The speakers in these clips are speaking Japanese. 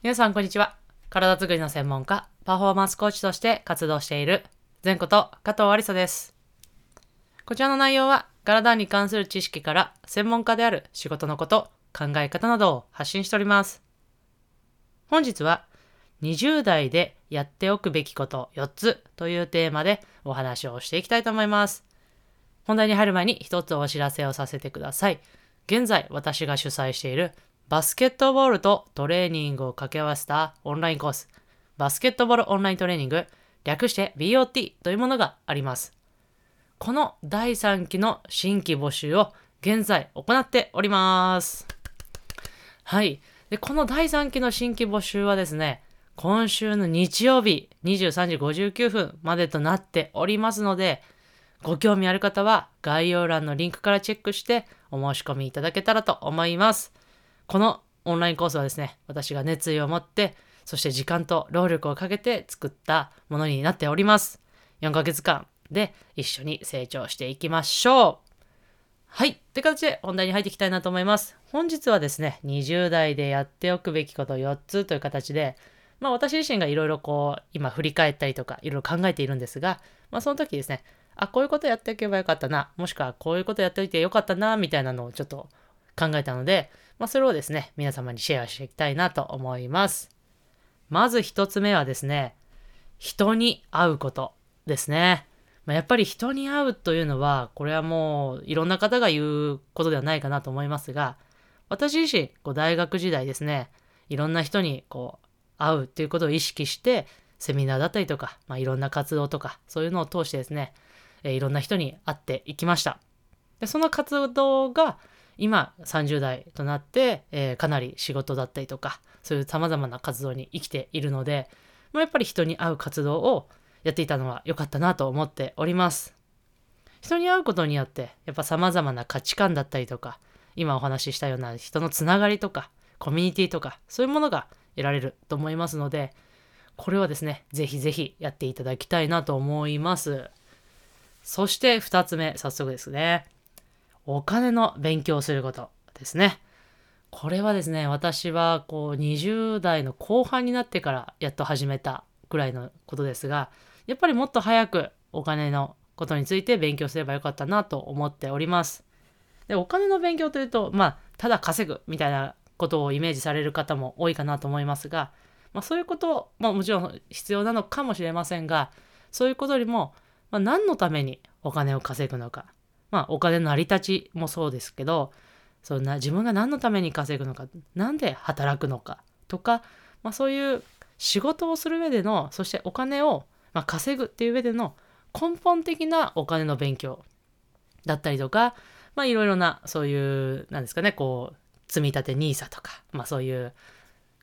皆さん、こんにちは。体づくりの専門家、パフォーマンスコーチとして活動している、前こと加藤ありさです。こちらの内容は、体に関する知識から専門家である仕事のこと、考え方などを発信しております。本日は、20代でやっておくべきこと4つというテーマでお話をしていきたいと思います。本題に入る前に一つお知らせをさせてください。現在私が主催しているバスケットボールとトレーニングを掛け合わせたオンラインコース、バスケットボールオンライントレーニング、略して BOT というものがあります。この第3期の新規募集を現在行っております。はい。で、この第3期の新規募集はですね、今週の日曜日23時59分までとなっておりますので、ご興味ある方は概要欄のリンクからチェックしてお申し込みいただけたらと思います。このオンラインコースはですね、私が熱意を持って、そして時間と労力をかけて作ったものになっております。4ヶ月間で一緒に成長していきましょう。はい。という形で本題に入っていきたいなと思います。本日はですね、20代でやっておくべきこと4つという形で、まあ私自身がいろいろこう、今振り返ったりとかいろいろ考えているんですが、まあその時ですね、あ、こういうことやっておけばよかったな、もしくはこういうことやっておいてよかったな、みたいなのをちょっと考えたので、まあ、それをですね、皆様にシェアしていきたいなと思います。まず一つ目はですね、人に会うことですね。まあ、やっぱり人に会うというのは、これはもういろんな方が言うことではないかなと思いますが、私自身、こう大学時代ですね、いろんな人にこう会うっていうことを意識して、セミナーだったりとか、まあ、いろんな活動とか、そういうのを通してですね、え、いろんな人に会っていきました。で、その活動が、今30代となって、えー、かなり仕事だったりとか、そういう様々な活動に生きているので、まあ、やっぱり人に会う活動をやっていたのは良かったなと思っております。人に会うことによって、やっぱ様々な価値観だったりとか、今お話ししたような人のつながりとか、コミュニティとか、そういうものが得られると思いますので、これはですね、ぜひぜひやっていただきたいなと思います。そして2つ目、早速ですね。お金の勉強をすることですね。これはですね、私はこう20代の後半になってからやっと始めたくらいのことですが、やっぱりもっと早くお金のことについて勉強すればよかったなと思っております。で、お金の勉強というと、まあ、ただ稼ぐみたいなことをイメージされる方も多いかなと思いますが、まあ、そういうことももちろん必要なのかもしれませんが、そういうことよりも、まあ、何のためにお金を稼ぐのか、まあお金の成り立ちもそうですけど、そんな自分が何のために稼ぐのか、何で働くのかとか、まあそういう仕事をする上での、そしてお金を、まあ稼ぐっていう上での根本的なお金の勉強だったりとか、まあいろいろなそういう、なんですかね、こう、積み立て NISA とか、まあそういう、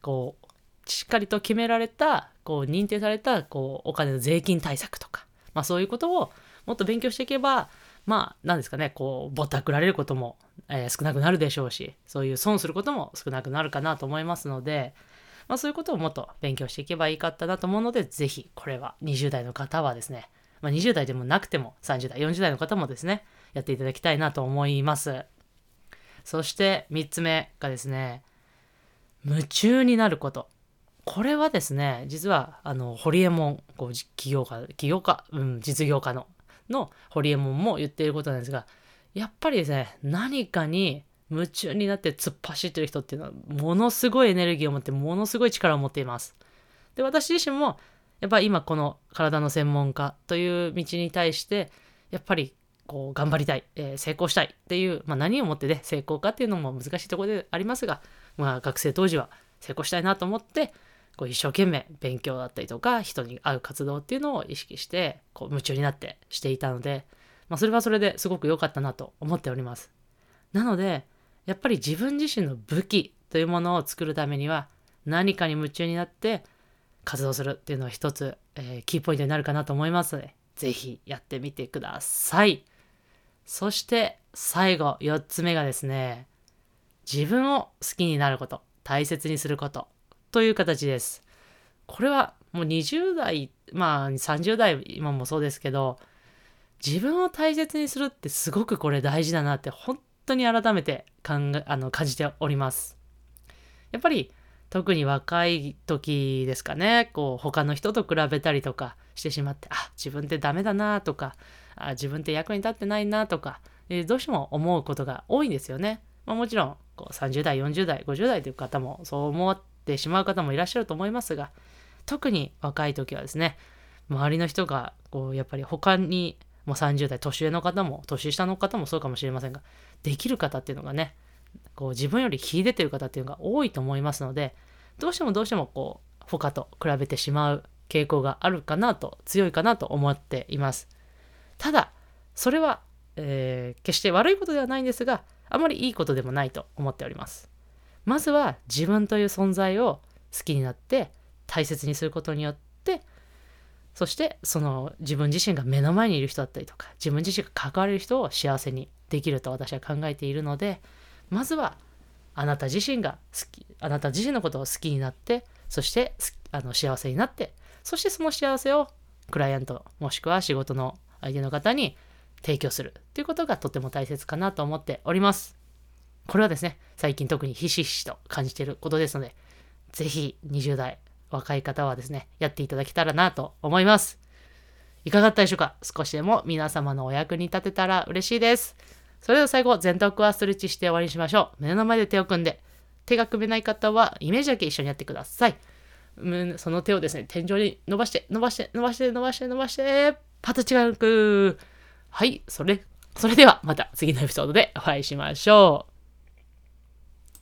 こう、しっかりと決められた、こう認定された、こう、お金の税金対策とか、まあそういうことをもっと勉強していけば、まあ、なんですかね、こう、ぼったくられることも、えー、少なくなるでしょうし、そういう損することも少なくなるかなと思いますので、まあ、そういうことをもっと勉強していけばいいかったなと思うので、ぜひ、これは20代の方はですね、まあ、20代でもなくても30代、40代の方もですね、やっていただきたいなと思います。そして3つ目がですね、夢中になること。これはですね、実は、あの、ホリエモン、こう、起業家、起業家、うん、実業家ののホリエモンも言っていることなんですが、やっぱりですね、何かに夢中になって突っ走ってる人っていうのは、ものすごいエネルギーを持って、ものすごい力を持っています。で、私自身も、やっぱり今この体の専門家という道に対して、やっぱりこう頑張りたい、えー、成功したいっていう、まあ、何をもってね、成功かっていうのも難しいところでありますが、まあ、学生当時は成功したいなと思って、こう一生懸命勉強だったりとか人に会う活動っていうのを意識してこう夢中になってしていたので、まあ、それはそれですごく良かったなと思っております。なのでやっぱり自分自身の武器というものを作るためには何かに夢中になって活動するっていうのは一つ、えー、キーポイントになるかなと思いますので是非やってみてください。そして最後4つ目がですね自分を好きになること大切にすることという形です。これはもう20代、まあ30代今もそうですけど、自分を大切にするってすごくこれ大事だなって本当に改めて考えあの感じております。やっぱり特に若い時ですかね、こう他の人と比べたりとかしてしまって、あ、自分ってダメだなとか、あ自分って役に立ってないなとか、えどうしても思うことが多いんですよね。まあ、もちろんこう30代、40代、50代という方もそう思ってしまう方もいらっしゃると思いますが、特に若い時はですね、周りの人がこうやっぱり他にもう30代年上の方も年下の方もそうかもしれませんができる方っていうのがねこう自分より秀でてる方っていうのが多いと思いますのでどうしてもどうしてもこう他と比べてしまう傾向があるかなと強いかなと思っています。ただそれは、えー決して悪いことではないんですがあまりいいことでもないと思っております。まずは自分という存在を好きになって大切にすることによってそしてその自分自身が目の前にいる人だったりとか自分自身が関われる人を幸せにできると私は考えているのでまずはあなた自身が好きあなた自身のことを好きになってそしてあの幸せになってそしてその幸せをクライアントもしくは仕事の相手の方に提供するということがとても大切かなと思っております。これはですね最近特にひしひしと感じていることですのでぜひ20代若い方はですね、やっていただけたらなと思います。いかがだったでしょうか？少しでも皆様のお役に立てたら嬉しいです。それでは最後、全徳はストレッチして終わりにしましょう。目の前で手を組んで、手が組めない方はイメージだけ一緒にやってください。うんその手をですね、天井に伸ばして、伸ばして、伸ばして、伸ばして、伸ばして、パッと違うく。はい、それ、それではまた次のエピソードでお会いしましょう。